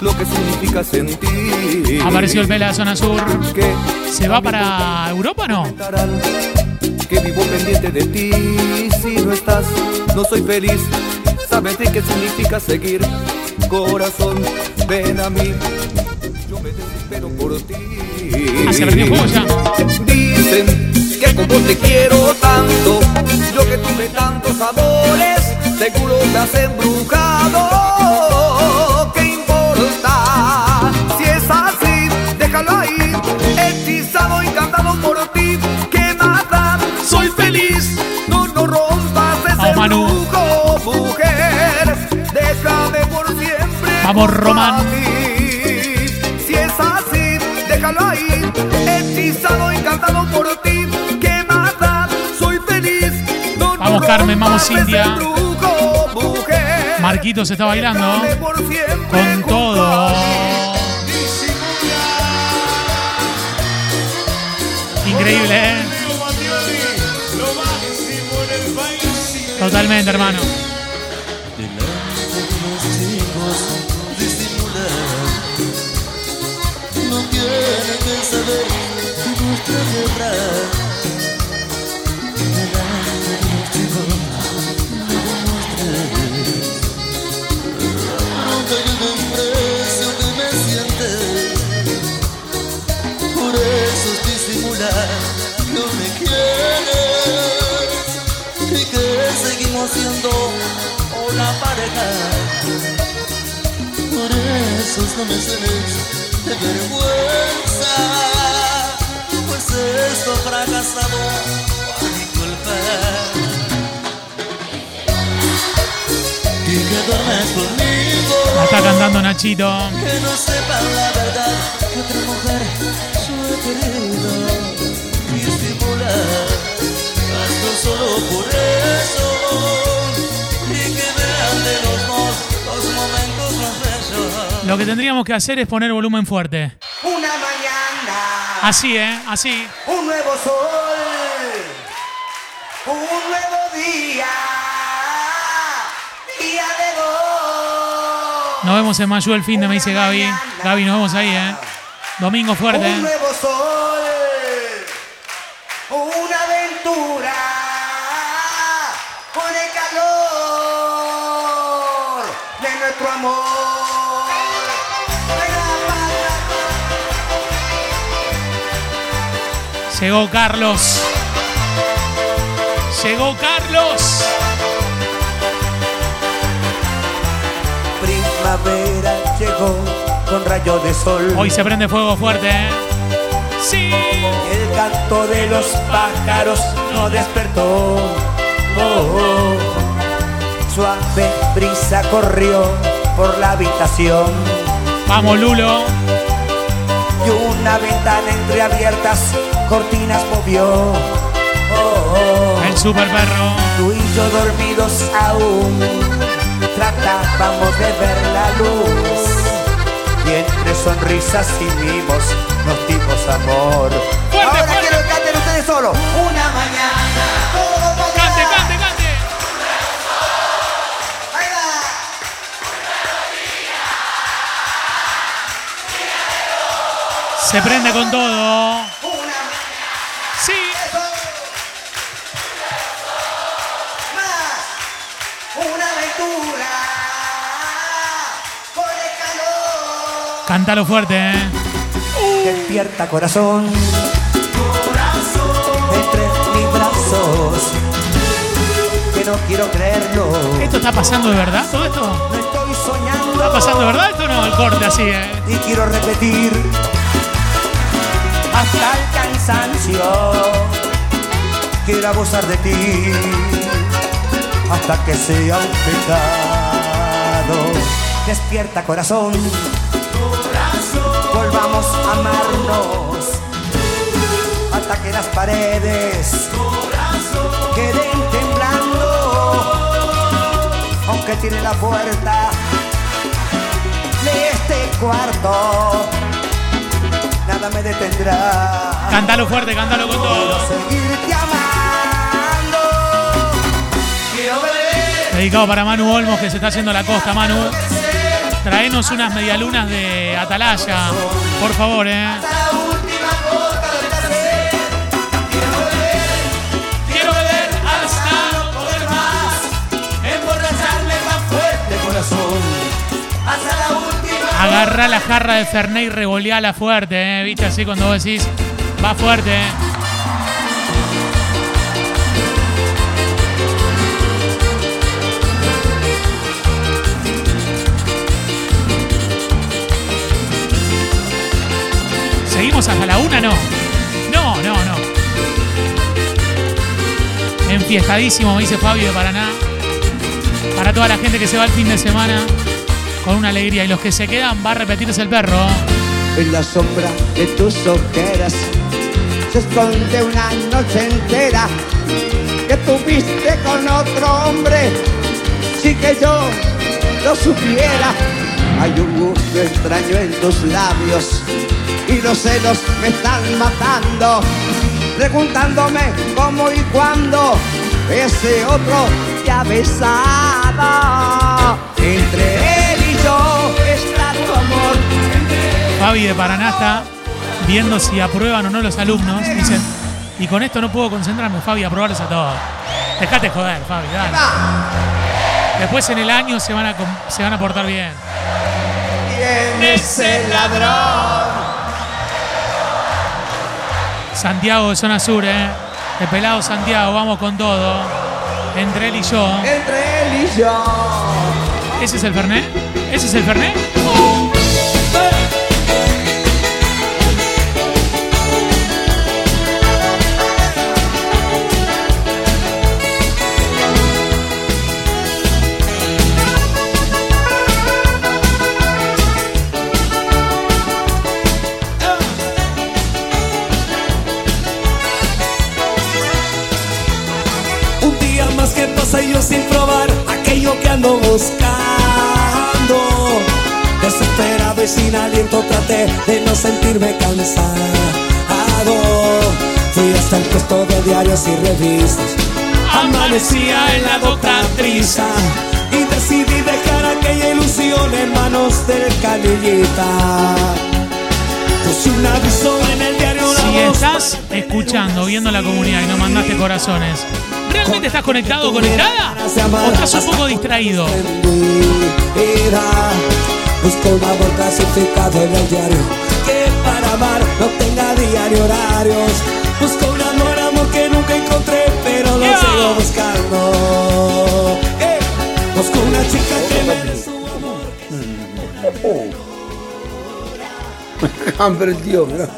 Speaker 16: lo que significa sentir.
Speaker 2: Apareció el Vela de Zona Sur.
Speaker 16: Que
Speaker 2: ¿Se va para Europa o no?
Speaker 16: Que vivo pendiente de ti. Si no estás, no soy feliz. Sabes de qué significa seguir. Corazón, ven a mí. Yo me desespero por ti.
Speaker 2: Ah.
Speaker 16: Dicen que como te quiero tanto, yo que tuve tantos amores, seguro te has embrujado.
Speaker 2: Vamos, Román.
Speaker 16: Si es así, déjalo ahí. Hechizado, encantado por ti. ¿Qué mata? Soy feliz. No,
Speaker 2: Vamos, Carmen, vamos,
Speaker 16: embrujo, mujer.
Speaker 2: Marquito se está bailando. Con todo. Increíble, ¿eh? Totalmente, hermano.
Speaker 14: Saber nuestra guerra. Delante de los chicos, no demuestres. Yo desprecio que me sientes. Por eso es disimular, no me quieres. Y que seguimos siendo una pareja. Por eso no me celes de vergüenza Pues esto fracasado por mi culpa que duermes conmigo.
Speaker 2: La está cantando Nachito.
Speaker 14: Que no sepan la verdad que otra mujer yo he querido y estimular. Basta solo por eso y que vean de los dos los momentos.
Speaker 2: Lo que tendríamos que hacer es poner volumen fuerte.
Speaker 17: Una mañana,
Speaker 2: Así, ¿eh? Así.
Speaker 17: un nuevo sol, un nuevo día, día de dos.
Speaker 2: Nos vemos en Mayu el fin de, me dice Gaby. Gaby, nos vemos ahí, ¿eh? Domingo fuerte,
Speaker 17: Un
Speaker 2: ¿eh?
Speaker 17: nuevo sol,
Speaker 2: Llegó Carlos. Llegó Carlos.
Speaker 17: Primavera llegó con rayo de sol.
Speaker 2: Hoy se prende fuego fuerte, ¿eh? Sí.
Speaker 17: El canto de los pájaros no despertó. Oh, oh. Suave brisa corrió por la habitación.
Speaker 2: Vamos, Lulo.
Speaker 17: Una ventana entreabiertas, cortinas movió. Oh, oh.
Speaker 2: El super perro.
Speaker 17: Tú y yo dormidos aún tratábamos de ver la luz. Y entre sonrisas y mimos nos dimos amor. Ahora quiero que canten ustedes solo. Una mañana.
Speaker 2: Se prende con todo. Sí.
Speaker 17: Una aventura con el calor.
Speaker 2: Cántalo fuerte, ¿eh?
Speaker 17: Despierta corazón. Entre mis brazos. Que no quiero creerlo.
Speaker 2: ¿Esto está pasando de verdad todo esto?
Speaker 17: No estoy soñando.
Speaker 2: ¿Está pasando de verdad esto o no? El corte así, ¿eh?
Speaker 17: Y quiero repetir. Hasta cansancio. Quiero abusar de ti. Hasta que sea un pecado. Despierta corazón. Volvamos a amarnos. Hasta que las paredes queden temblando. Aunque tiene la puerta de este cuarto. Nada me detendrá.
Speaker 2: Cántalo fuerte, cántalo con todo.
Speaker 17: Seguirte amando. Quiero beber.
Speaker 2: Dedicado para Manu Olmos que se está haciendo la costa, Manu. Traenos unas medialunas de Atalaya. Por favor, eh. Agarra la jarra de Fernet y revoleala fuerte, eh. ¿Viste? Así cuando vos decís, va fuerte, eh. ¿Seguimos hasta la una? No. No, no, no. Enfiestadísimo, me dice Fabio de Paraná. Para toda la gente que se va el fin de semana con una alegría. Y los que se quedan va a repetirse el perro.
Speaker 18: En la sombra de tus ojeras se esconde una noche entera que tuviste con otro hombre. Si que yo lo supiera, hay un gusto extraño en tus labios y los celos me están matando, preguntándome cómo y cuándo ese otro te ha besado. Entre
Speaker 2: Fabi de Paraná está viendo si aprueban o no los alumnos. Dicen, y con esto no puedo concentrarme, Fabi, aprobarlos a todos. Dejate joder, Fabi, dale. Después en el año se van a, se van a portar bien.
Speaker 18: ¿Quién es el ladrón?
Speaker 2: Santiago de Zona Sur, ¿eh? De pelado Santiago, vamos con todo. Entre él y yo.
Speaker 18: Entre él y yo.
Speaker 2: ¿Ese es el Fernet? ¿Ese es el Fernet?
Speaker 17: Sentirme cansado. Fui hasta el puesto de diarios y revistas. Amanecía en la doctriza y decidí dejar aquella ilusión en manos del canillita. Puse un aviso en el diario La
Speaker 2: Si
Speaker 17: Voz
Speaker 2: estás escuchando, viendo la comunidad y no mandaste corazones, ¿realmente estás conectado o conectada? ¿O estás un poco distraído?
Speaker 17: Busco un amor clasificado en el diario amar no tenga diario horarios. Busco un amor, amor que nunca encontré, pero lo
Speaker 2: Yeah.
Speaker 17: sigo buscando. Eh, busco una chica que me dé su
Speaker 11: Hambre el tío, mira.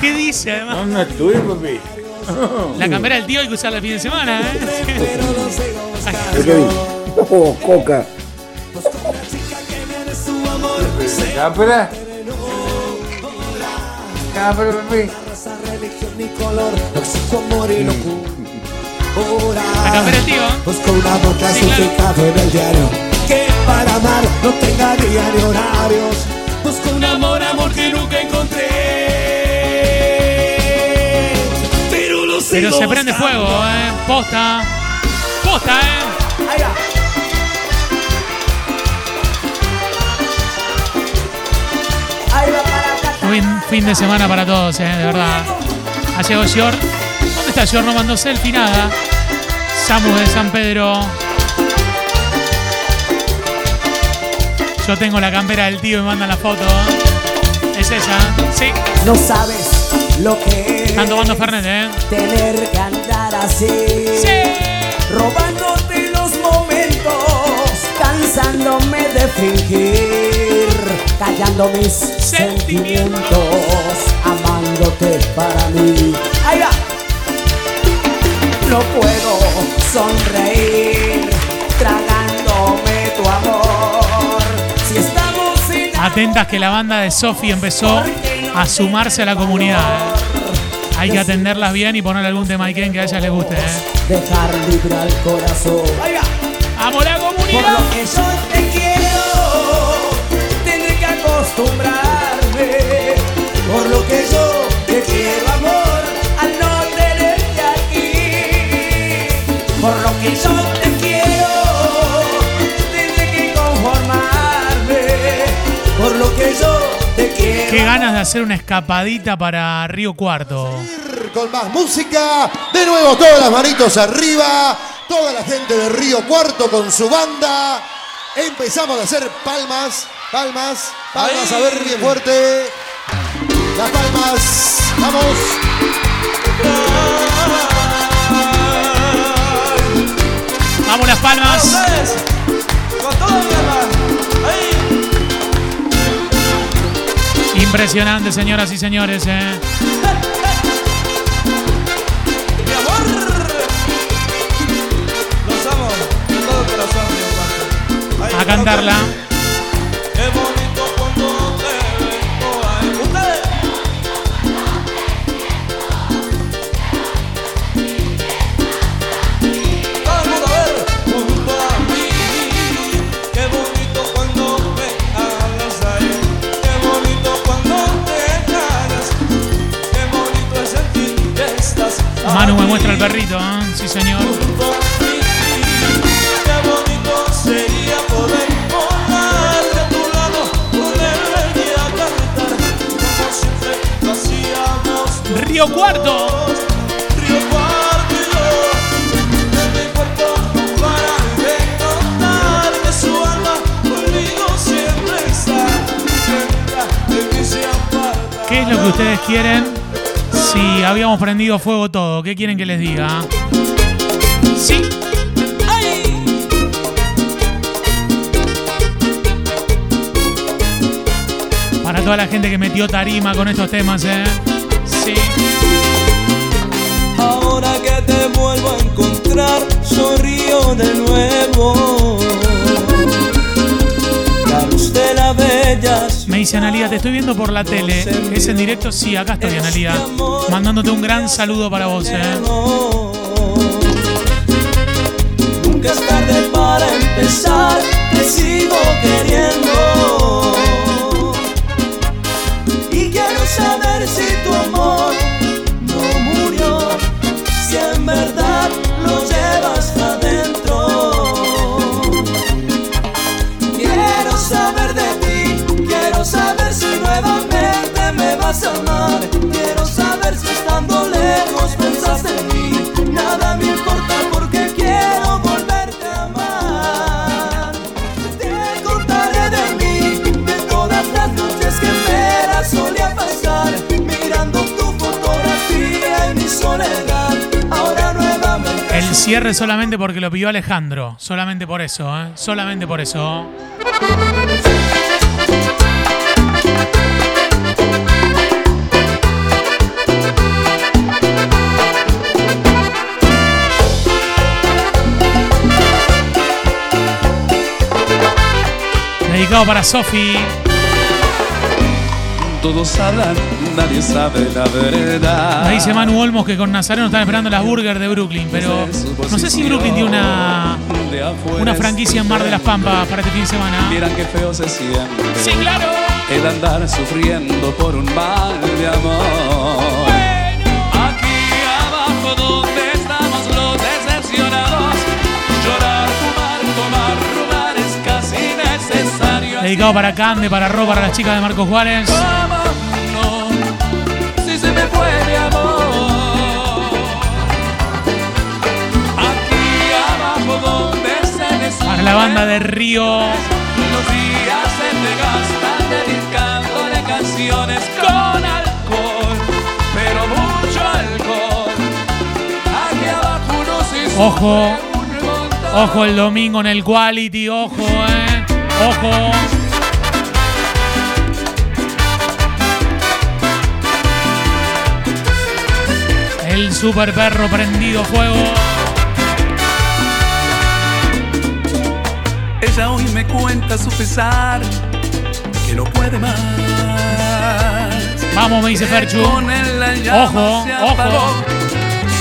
Speaker 2: ¿Qué dice además?
Speaker 11: No, no es tuyo, papi.
Speaker 2: La cámara del tío hay que usarla el fin de semana, ¿eh?
Speaker 11: Oh, coca. Cámara. Cámara, papi.
Speaker 2: La cámara del tío.
Speaker 17: Busco un amor clasificado en el diario que para amar no tenga diario horarios. Busco un amor, amor que nunca encontré. Pero
Speaker 2: se prende fuego, ¿eh? Posta. Posta, ¿eh?
Speaker 17: Ahí va. Ahí va para acá.
Speaker 2: Buen fin de semana para todos, ¿eh? De verdad. Ha llegado Gior. ¿Dónde está Gior? No mandó selfie, nada. Samu de San Pedro. Yo tengo la campera del tío y me mandan la foto. Es ella, sí.
Speaker 17: No sabes lo que es
Speaker 2: Están tomando Fernet, ¿eh?
Speaker 17: tener que andar así. Robándote los momentos, cansándome de fingir, callando mis sentimientos, amándote para mí. Ahí va. No puedo sonreír, tragándome tu amor. Si estamos sin
Speaker 2: Atentas que la banda de Sofi empezó a sumarse a la comunidad. ¿eh? Hay que atenderlas bien y ponerle algún tema Iken que a ellas les guste. ¿eh?
Speaker 17: dejar libre al corazón.
Speaker 2: ¡Amo la
Speaker 17: Por
Speaker 2: comunidad!
Speaker 17: lo que yo te quiero, tendré que acostumbrarme. Por lo que yo te quiero, amor, al no tenerte aquí. Por lo que yo te
Speaker 2: Qué ganas de hacer una escapadita para Río Cuarto.
Speaker 19: Con más música, de nuevo todas las manitos arriba, toda la gente de Río Cuarto con su banda. Empezamos a hacer palmas, palmas, palmas, a ver bien fuerte. Las palmas, vamos.
Speaker 2: ¡Vamos las palmas! Impresionante, señoras y señores. ¿eh?
Speaker 8: Mi amor. Los amo de todo corazón,
Speaker 2: A cantarla. Quieren? Si habíamos prendido fuego todo, ¿qué quieren que les diga? Sí. Para toda la gente que metió tarima con estos temas, ¿eh? Sí.
Speaker 8: Ahora que te vuelvo a encontrar, sonrío de nuevo.
Speaker 2: Me dice Analía, te estoy viendo por la tele. ¿Es en directo? Sí, acá estoy, Analía. Mandándote un gran saludo para vos. Eh.
Speaker 14: Nunca es tarde para empezar, te sigo queriendo.
Speaker 2: Cierre solamente porque lo pidió Alejandro. Solamente por eso, ¿eh? Solamente por eso. Dedicado para Sofi.
Speaker 20: Todos hablan, nadie sabe la verdad.
Speaker 2: Me dice Manu Olmos que con Nazareno están esperando las burgers de Brooklyn, pero no sé si Brooklyn tiene una, una franquicia en Mar de las Pampas para este fin de semana.
Speaker 20: Qué feo se siente.
Speaker 2: Sí, claro.
Speaker 20: El andar sufriendo por un mal de amor.
Speaker 2: Dedicado para Cande, para Ro, para las chicas de Marcos Juárez.
Speaker 20: ¿Cómo no?
Speaker 2: Para la banda de Río.
Speaker 20: Los días se te gastan dedicándole canciones con alcohol, pero mucho alcohol. Aquí abajo uno sí
Speaker 2: Ojo. Ojo el domingo en el Quality. Ojo, eh. Ojo. El super perro prendido fuego.
Speaker 20: Ella hoy me cuenta su pesar, que no puede más.
Speaker 2: Vamos, me dice Ferchu. Ojo, ojo.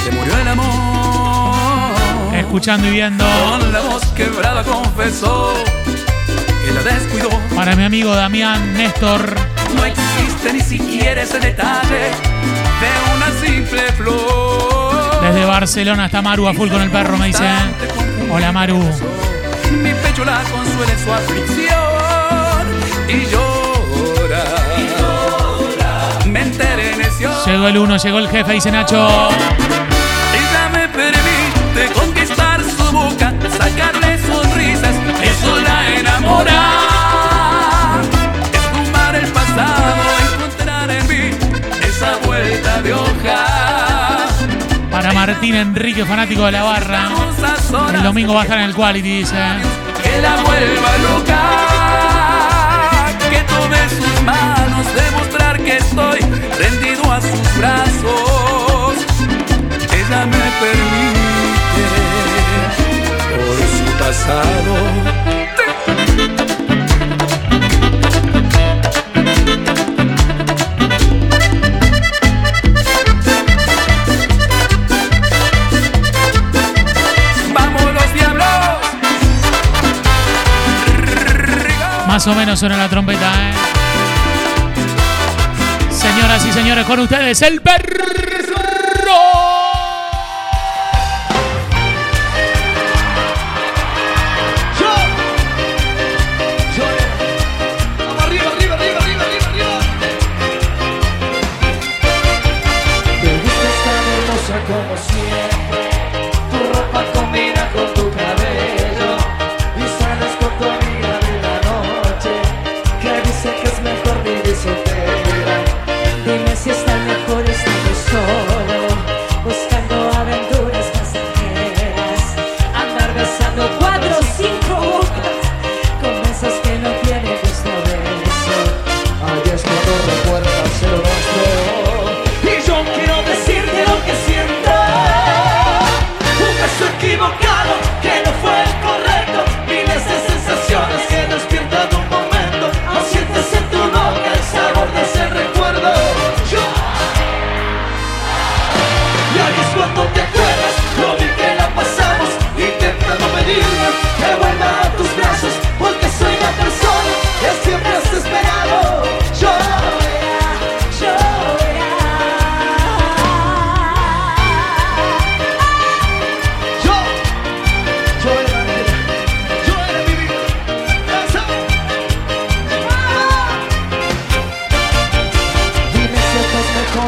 Speaker 20: Se murió el amor.
Speaker 2: Escuchando y viendo.
Speaker 20: Con la voz quebrada confesó que la descuidó.
Speaker 2: Para mi amigo Damián Néstor.
Speaker 20: No existe ni siquiera ese detalle de una simple flor.
Speaker 2: Desde Barcelona está Maru a full con el perro, me dice. Hola Maru.
Speaker 20: Mi pecho la consuela en su aflicción y llora. Me enteré necio.
Speaker 2: Llegó el uno, llegó el jefe, dice Nacho.
Speaker 20: Ella me permite conquistar su boca, sacarle sonrisas, eso la enamora. Pasado, encontrar en mí esa vuelta de hoja.
Speaker 2: Para Martín Enrique, fanático de la barra. El domingo va a estar en el Quality, dice.
Speaker 20: que la vuelva loca, que tome sus manos, demostrar que estoy rendido a sus brazos. Ella me permite por su pasado.
Speaker 2: Más o menos suena la trompeta, ¿eh? Señoras y señores, con ustedes el perro.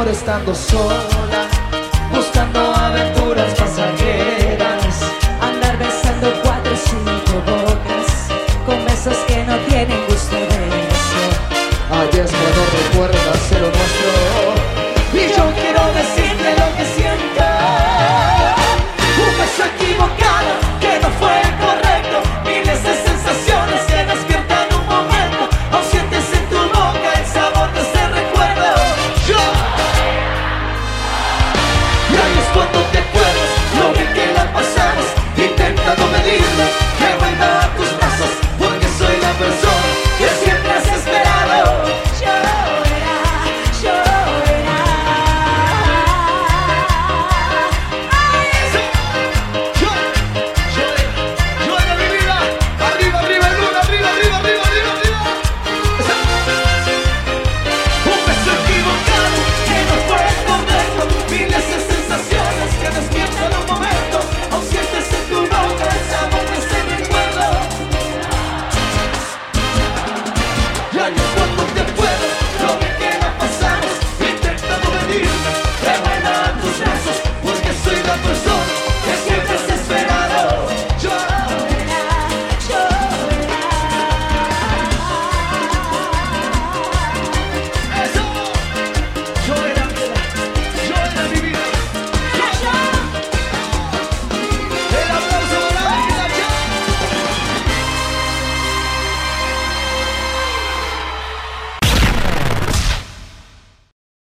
Speaker 21: estando solo.